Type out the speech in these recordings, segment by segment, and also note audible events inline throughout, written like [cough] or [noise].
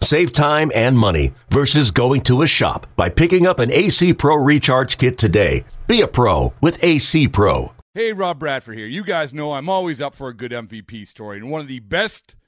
Save time and money versus going to a shop by picking up an AC Pro Recharge Kit today. Be a pro with AC Pro. Hey, Rob Bradford here. You guys know I'm always up for a good MVP story, and one of the best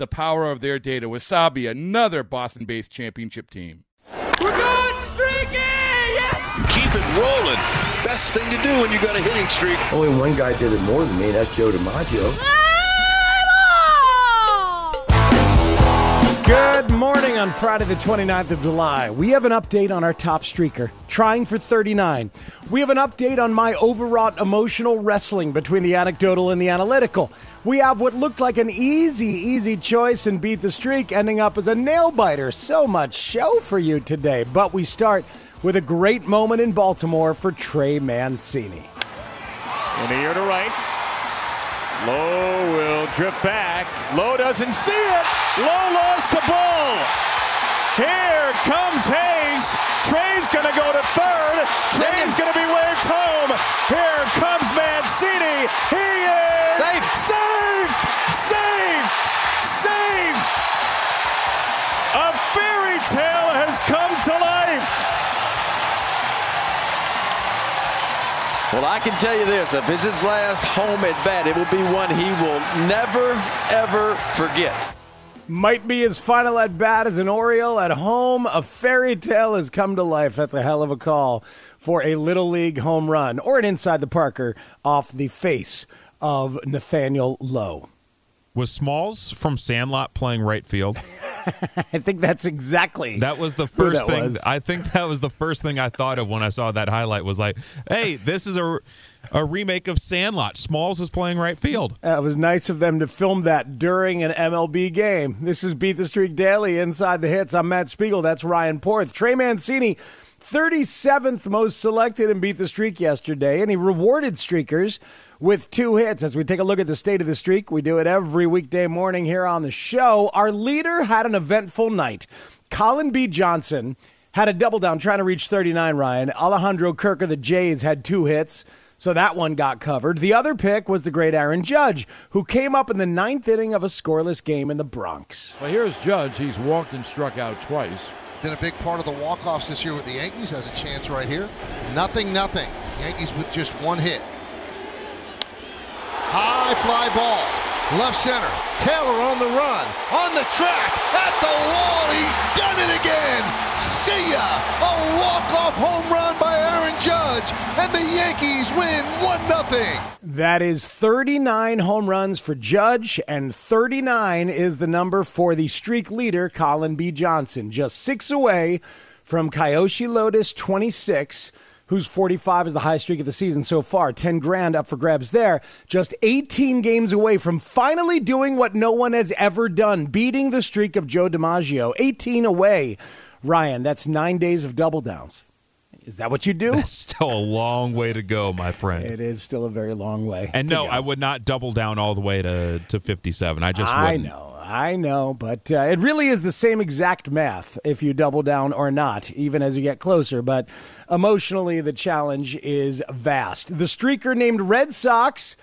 the power of their data. Wasabi, another Boston based championship team. We're going streaky! Yes! Keep it rolling. Best thing to do when you got a hitting streak. Only one guy did it more than me. That's Joe DiMaggio. Good morning on Friday, the 29th of July. We have an update on our top streaker, trying for 39. We have an update on my overwrought emotional wrestling between the anecdotal and the analytical. We have what looked like an easy, easy choice and beat the streak, ending up as a nail biter. So much show for you today. But we start with a great moment in Baltimore for Trey Mancini. In the air to right. Will drift back. Lowe doesn't see it. Lowe lost the ball. Here comes Hayes. Trey's going to go to third. Trey's going to be waved home. Here comes Mancini. He is Safe. Save! Save! Save! A fairy tale Well, I can tell you this if it's his last home at bat, it will be one he will never, ever forget. Might be his final at bat as an Oriole at home. A fairy tale has come to life. That's a hell of a call for a Little League home run or an inside the Parker off the face of Nathaniel Lowe. Was Smalls from Sandlot playing right field? [laughs] I think that's exactly That was the [laughs] first thing. was. I think that was the first thing I thought of when I saw that highlight. Was like, hey, this is a a remake of Sandlot. Smalls is playing right field. Uh, it was nice of them to film that during an MLB game. This is Beat the Streak Daily inside the hits. I'm Matt Spiegel. That's Ryan Porth. Trey Mancini, 37th most selected and Beat the Streak yesterday, and he rewarded streakers with two hits. As we take a look at the state of the streak, we do it every weekday morning here on the show. Our leader had an eventful night. Colin B. Johnson had a double down trying to reach 39, Ryan. Alejandro Kirk of the Jays had two hits. So that one got covered. The other pick was the great Aaron Judge, who came up in the ninth inning of a scoreless game in the Bronx. Well, here's Judge. He's walked and struck out twice. Been a big part of the walk-offs this year with the Yankees. Has a chance right here. Nothing, nothing. Yankees with just one hit. High fly ball. Left center. Taylor on the run. On the track. At the wall. He's done it again. See ya. A walk-off home run by Aaron Judge. And the Yankees win 1-0. That is 39 home runs for Judge, and 39 is the number for the streak leader, Colin B. Johnson. Just six away from Kyoshi Lotus, 26, whose 45 is the high streak of the season so far. 10 grand up for grabs there. Just 18 games away from finally doing what no one has ever done, beating the streak of Joe DiMaggio. 18 away. Ryan, that's nine days of double downs. Is that what you do? That's still a long way to go, my friend. It is still a very long way. and no, go. I would not double down all the way to, to 57. I just I wouldn't. know, I know, but uh, it really is the same exact math if you double down or not, even as you get closer. But emotionally, the challenge is vast. The streaker named Red Sox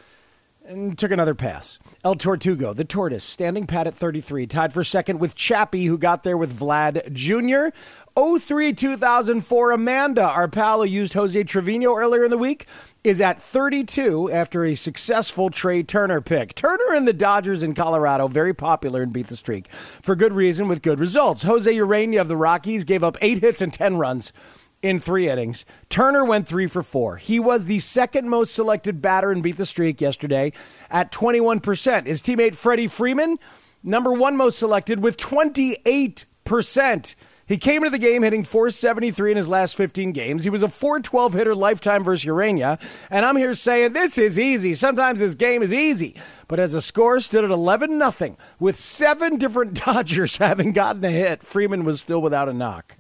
and took another pass. El Tortugo, the tortoise, standing pat at 33, tied for second with Chappie, who got there with Vlad Jr. 03 2004, Amanda, our pal who used Jose Trevino earlier in the week, is at 32 after a successful Trea Turner pick. Turner and the Dodgers in Colorado, very popular and beat the streak. For good reason, with good results. Jose Urena of the Rockies gave up eight hits and 10 runs in three innings. Turner went three for four. He was the second most selected batter and beat the streak yesterday at 21%. His teammate Freddie Freeman, number one most selected with 28%. He came into the game hitting 473 in his last 15 games. He was a 412 hitter lifetime versus Urena. And I'm here saying this is easy. Sometimes this game is easy. But as the score stood at 11 nothing, with seven different [laughs] Dodgers having gotten a hit, Freeman was still without a knock.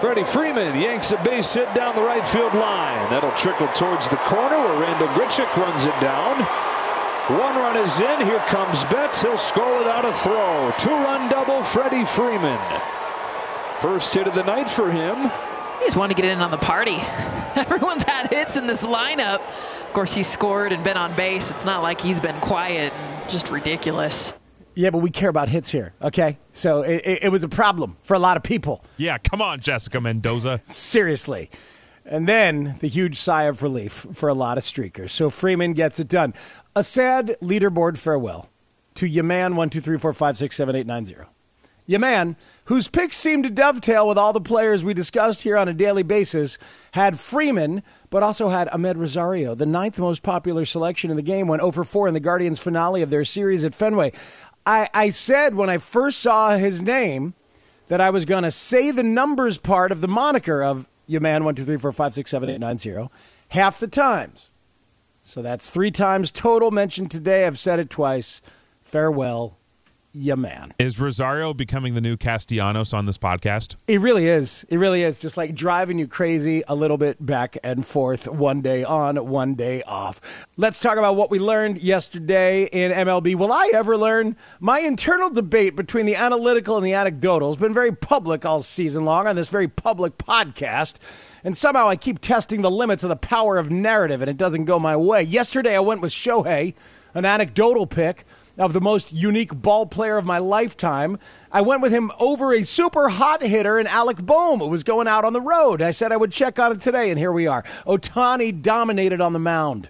Freddie Freeman yanks a base hit down the right field line. That'll trickle towards the corner where Randall Grichuk runs it down. One run is in. Here comes Betts. He'll score without a throw. Two run double, Freddie Freeman. First hit of the night for him. He just wanted to get in on the party. [laughs] Everyone's had hits in this lineup. Of course, he's scored and been on base. It's not like he's been quiet and just ridiculous. Yeah, but we care about hits here, okay? So it, it, it was a problem for a lot of people. Yeah, come on, Jessica Mendoza. Seriously. And then the huge sigh of relief for a lot of streakers. So Freeman gets it done. A sad leaderboard farewell to Yaman one two three four five six seven eight nine zero. Yaman, whose picks seem to dovetail with all the players we discussed here on a daily basis, had Freeman, but also had Amed Rosario, the ninth most popular selection in the game, went oh over 4 in the Guardians finale of their series at Fenway. I, I said when I first saw his name that I was going to say the numbers part of the moniker of your Yaman one two three four five six seven eight nine zero half the times. So that's three times total mentioned today. I've said it twice. Farewell, Yaman. Is Rosario becoming the new Castellanos on this podcast? It really is. It really is. Just like driving you crazy a little bit back and forth, one day on, one day off. Let's talk about what we learned yesterday in MLB. Will I ever learn? My internal debate between the analytical and the anecdotal has been very public all season long on this very public podcast. And somehow I keep testing the limits of the power of narrative, and it doesn't go my way. Yesterday I went with Shohei, an anecdotal pick of the most unique ball player of my lifetime. I went with him over a super hot hitter in Alec Bohm, who was going out on the road. I said I would check on it today, and here we are. Ohtani dominated on the mound.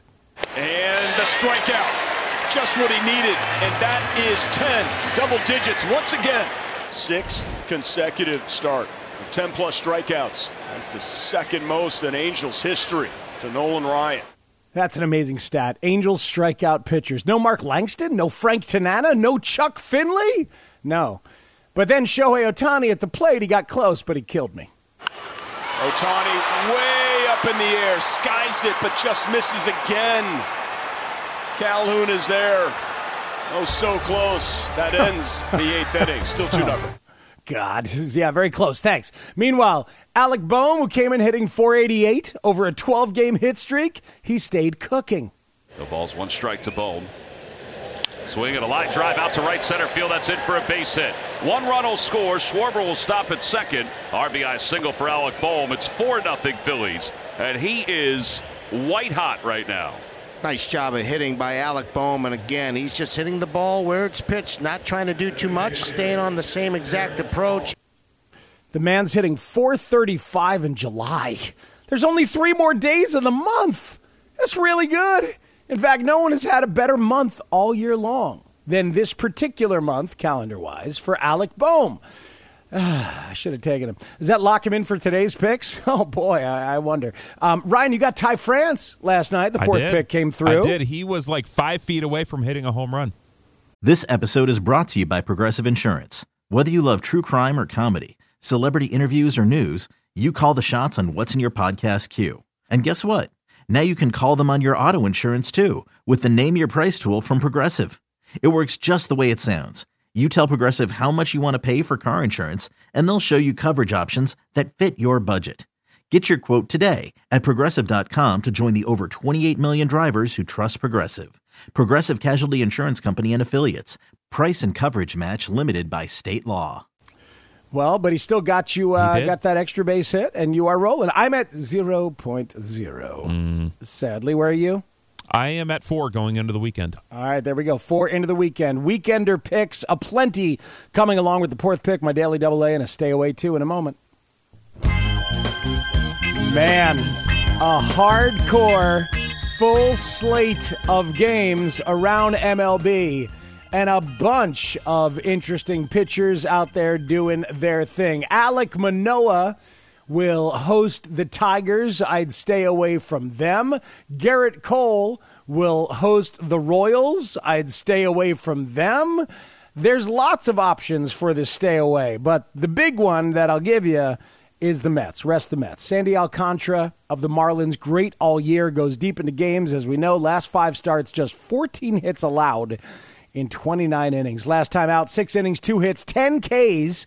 And the strikeout. Just what he needed. And that is 10 double digits once again. Six consecutive start. 10 plus strikeouts. That's the second most in Angels history to Nolan Ryan. That's an amazing stat. Angels strikeout pitchers. No Mark Langston, no Frank Tanana, no Chuck Finley. No. But then Shohei Ohtani at the plate, he got close, but he killed me. Ohtani way up in the air, skies it, but just misses again. Calhoun is there. Oh, so close. That [laughs] ends the eighth inning. Still 2 0. God, [laughs] yeah, very close. Thanks. Meanwhile, Alec Bohm, who came in hitting 488 over a 12 game hit streak, he stayed cooking. The ball's one strike to Bohm. Swing and a line drive out to right center field. That's in for a base hit. One run will score. Schwarber will stop at second. RBI single for Alec Bohm. It's 4 0 Phillies. And he is white hot right now. Nice job of hitting by Alec Bohm. And again, he's just hitting the ball where it's pitched, not trying to do too much, staying on the same exact approach. The man's hitting 435 in July. There's only three more days in the month. That's really good. In fact, no one has had a better month all year long than this particular month, calendar wise, for Alec Bohm. [sighs] I should have taken him. Does that lock him in for today's picks? [laughs] Oh boy, I, I wonder. Um, Ryan, you got Ty France last night. The fourth pick came through. I did. He was like five feet away from hitting a home run. This episode is brought to you by Progressive Insurance. Whether you love true crime or comedy, celebrity interviews or news, you call the shots on what's in your podcast queue. And guess what? Now you can call them on your auto insurance too with the Name Your Price tool from Progressive. It works just the way it sounds. You tell Progressive how much you want to pay for car insurance, and they'll show you coverage options that fit your budget. Get your quote today at progressive.com to join the over 28 million drivers who trust Progressive. Progressive Casualty Insurance Company and Affiliates. Price and coverage match limited by state law. Well, but he still got you, uh, got that extra base hit, and you are rolling. I'm at 0.0. Mm. Sadly, where are you? I am at four going into the weekend. All right, there we go. Four into the weekend. Weekender picks aplenty coming along with the fourth pick, my daily double A, and a stay away too in a moment. Man, a hardcore full slate of games around MLB and a bunch of interesting pitchers out there doing their thing. Alek Manoah will host the Tigers. I'd stay away from them. Gerrit Cole will host the Royals. I'd stay away from them. There's lots of options for the stay away, but the big one that I'll give you is the Mets. Rest the Mets. Sandy Alcantara of the Marlins, great all year, goes deep into games. As we know, last five starts, just 14 hits allowed in 29 innings. Last time out, six innings, two hits, 10 Ks.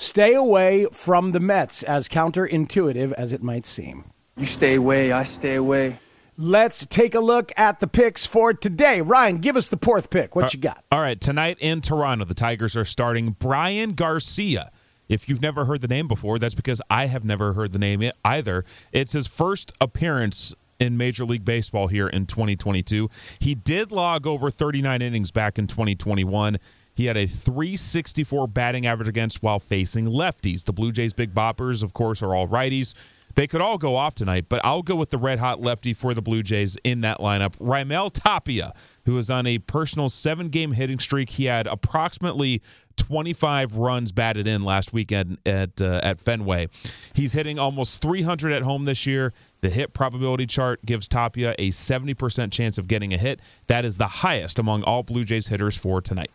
Stay away from the Mets, as counterintuitive as it might seem. You stay away, I stay away. Let's take a look at the picks for today. Ryan, give us the fourth pick. What uh, you got? All right, tonight in Toronto, the Tigers are starting Bryan Garcia. If you've never heard the name before, that's because I have never heard the name either. It's his first appearance in Major League Baseball here in 2022. He did log over 39 innings back in 2021. He had a 364 batting average against while facing lefties. The Blue Jays' big boppers, of course, are all righties. They could all go off tonight, but I'll go with the red hot lefty for the Blue Jays in that lineup. Raimel Tapia, who is on a personal seven game hitting streak. He had approximately 25 runs batted in last weekend at uh, at Fenway. He's hitting almost 300 at home this year. The hit probability chart gives Tapia a 70% chance of getting a hit. That is the highest among all Blue Jays hitters for tonight.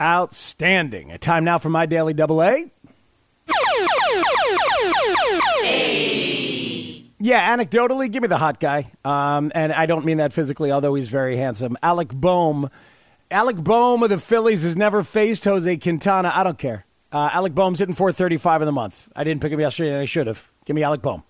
Outstanding. A time now for my daily double A. Yeah, anecdotally, give me the hot guy. Um, and I don't mean that physically, although he's very handsome. Alec Bohm. Alec Bohm of the Phillies has never faced Jose Quintana. I don't care. Uh, Alec Bohm's hitting 435 in the month. I didn't pick him yesterday, and I should have. Give me Alec Bohm.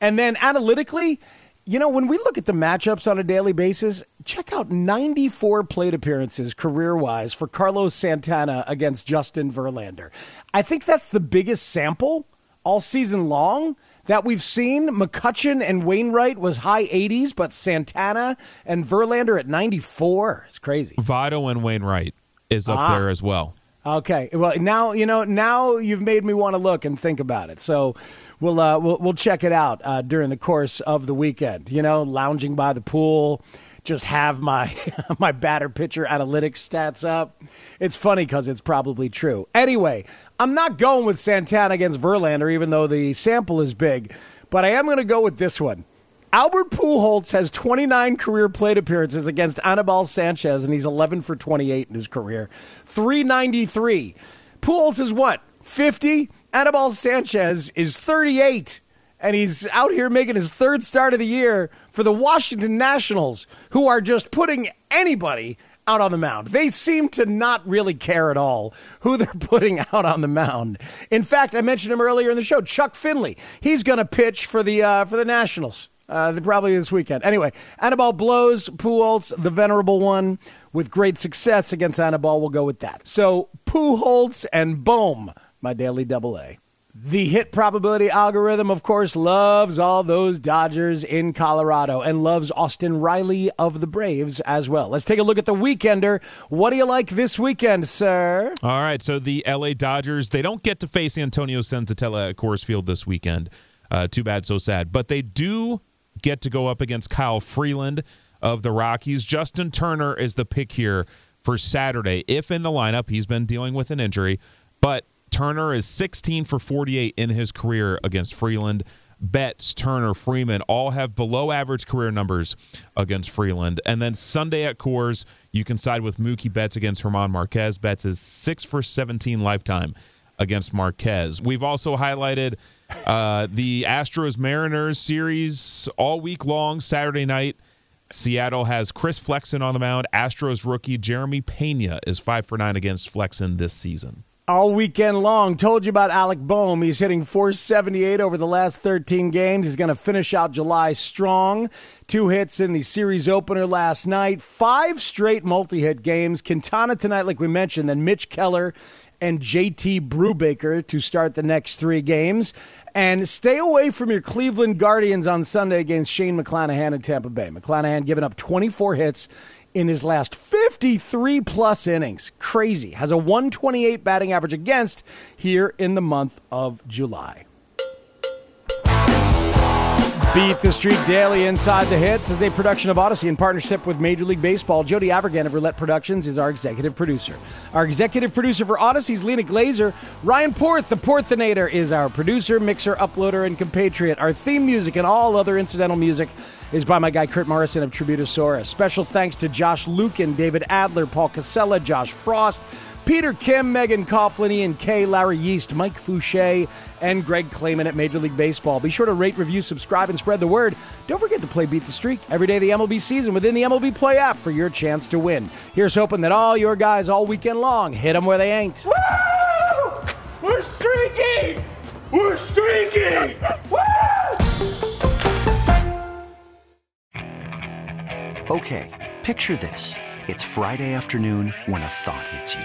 And then analytically, you know, when we look at the matchups on a daily basis, check out 94 plate appearances career wise for Carlos Santana against Justin Verlander. I think that's the biggest sample all season long that we've seen. McCutchen and Wainwright was high 80s, but Santana and Verlander at 94. It's crazy. Votto and Wainwright is up ah. there as well. Okay. Well, now you know. Now you've made me want to look and think about it. So we'll uh, we'll, we'll check it out uh, during the course of the weekend. You know, lounging by the pool, just have my [laughs] my batter pitcher analytics stats up. It's funny because it's probably true. Anyway, I'm not going with Santana against Verlander, even though the sample is big, but I am going to go with this one. Albert Pujols has 29 career plate appearances against Anibal Sanchez, and he's 11 for 28 in his career. 393. Pujols is what? 50? Anibal Sanchez is 38, and he's out here making his third start of the year for the Washington Nationals, who are just putting anybody out on the mound. They seem to not really care at all who they're [laughs] putting out on the mound. In fact, I mentioned him earlier in the show, Chuck Finley. He's going to pitch for the uh, for the Nationals. Uh, probably this weekend. Anyway, Anibal blows Pujols, the venerable one, with great success against Anibal. We'll go with that. So Pujols and Bohm, my daily double A. The hit probability algorithm, of course, loves all those Dodgers in Colorado and loves Austin Riley of the Braves as well. Let's take a look at the weekender. What do you like this weekend, sir? All right, so the LA Dodgers, they don't get to face Antonio Senzatela at Coors Field this weekend. Uh, too bad, so sad. But they do get to go up against Kyle Freeland of the Rockies. Justin Turner is the pick here for Saturday, if in the lineup. He's been dealing with an injury, but Turner is 16 for 48 in his career against Freeland. Betts, Turner, Freeman all have below average career numbers against Freeland. And then Sunday at Coors, you can side with Mookie Betts against German Marquez. Betts is 6 for 17 lifetime against Marquez. We've also highlighted uh, the Astros Mariners series all week long, Saturday night. Seattle has Chris Flexen on the mound. Astros rookie Jeremy Pena is 5 for 9 against Flexen this season. All weekend long. Told you about Alec Bohm. He's hitting 478 over the last 13 games. He's going to finish out July strong. Two hits in the series opener last night. Five straight multi hit games. Quintana tonight, like we mentioned. Then Mitch Keller and JT Brubaker to start the next three games. And stay away from your Cleveland Guardians on Sunday against Shane McClanahan in Tampa Bay. McClanahan giving up 24 hits in his last 53 plus innings. Crazy. Has a 128 batting average against here in the month of July. Beat the Streak Daily Inside the Hits is a production of Audacy in partnership with Major League Baseball. Jody Avirgan of Roulette Productions is our executive producer. Our executive producer for Audacy is Lena Glazer. Ryan Porth, the Porthinator, is our producer, mixer, uploader, and compatriot. Our theme music and all other incidental music is by my guy Kurt Morrison of Tributosaurus. Special thanks to Josh Lukin, David Adler, Paul Casella, Josh Frost, Peter Kim, Megan Coughlin, Ian K, Larry Yeast, Mike Fouché, and Greg Clayman at Major League Baseball. Be sure to rate, review, subscribe, and spread the word. Don't forget to play Beat the Streak every day of the MLB season within the MLB Play app for your chance to win. Here's hoping that all your guys all weekend long hit them where they ain't. Woo! We're streaking! We're streaking! [laughs] Woo! Okay, picture this. It's Friday afternoon when a thought hits you.